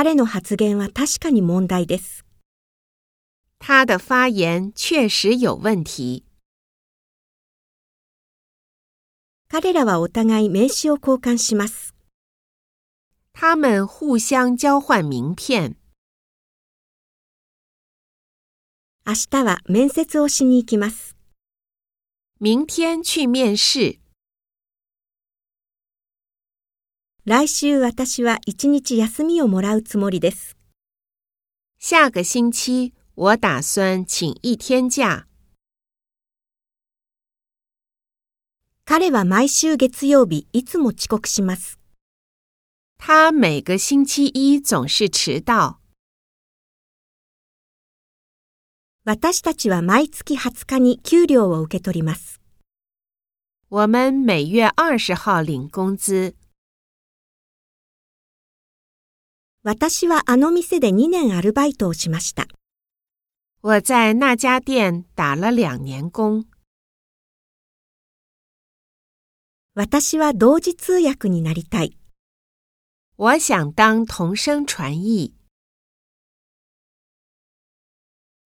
彼の発言は確かに問題です。他的发言确实有问题。彼らはお互い名刺を交換します。他们互相交换名片。明日は面接をしに行きます。明天去面试。来週私は一日休みをもらうつもりです。下个星期我打算请一天假。彼は毎週月曜日いつも遅刻します。他每个星期一总是迟到。私たちは毎月20日に給料を受け取ります。我们每月二十号领工资。私はあの店で2年アルバイトをしました。我在那家店打了两年工。私は同時通訳になりたい。我想当同声传译。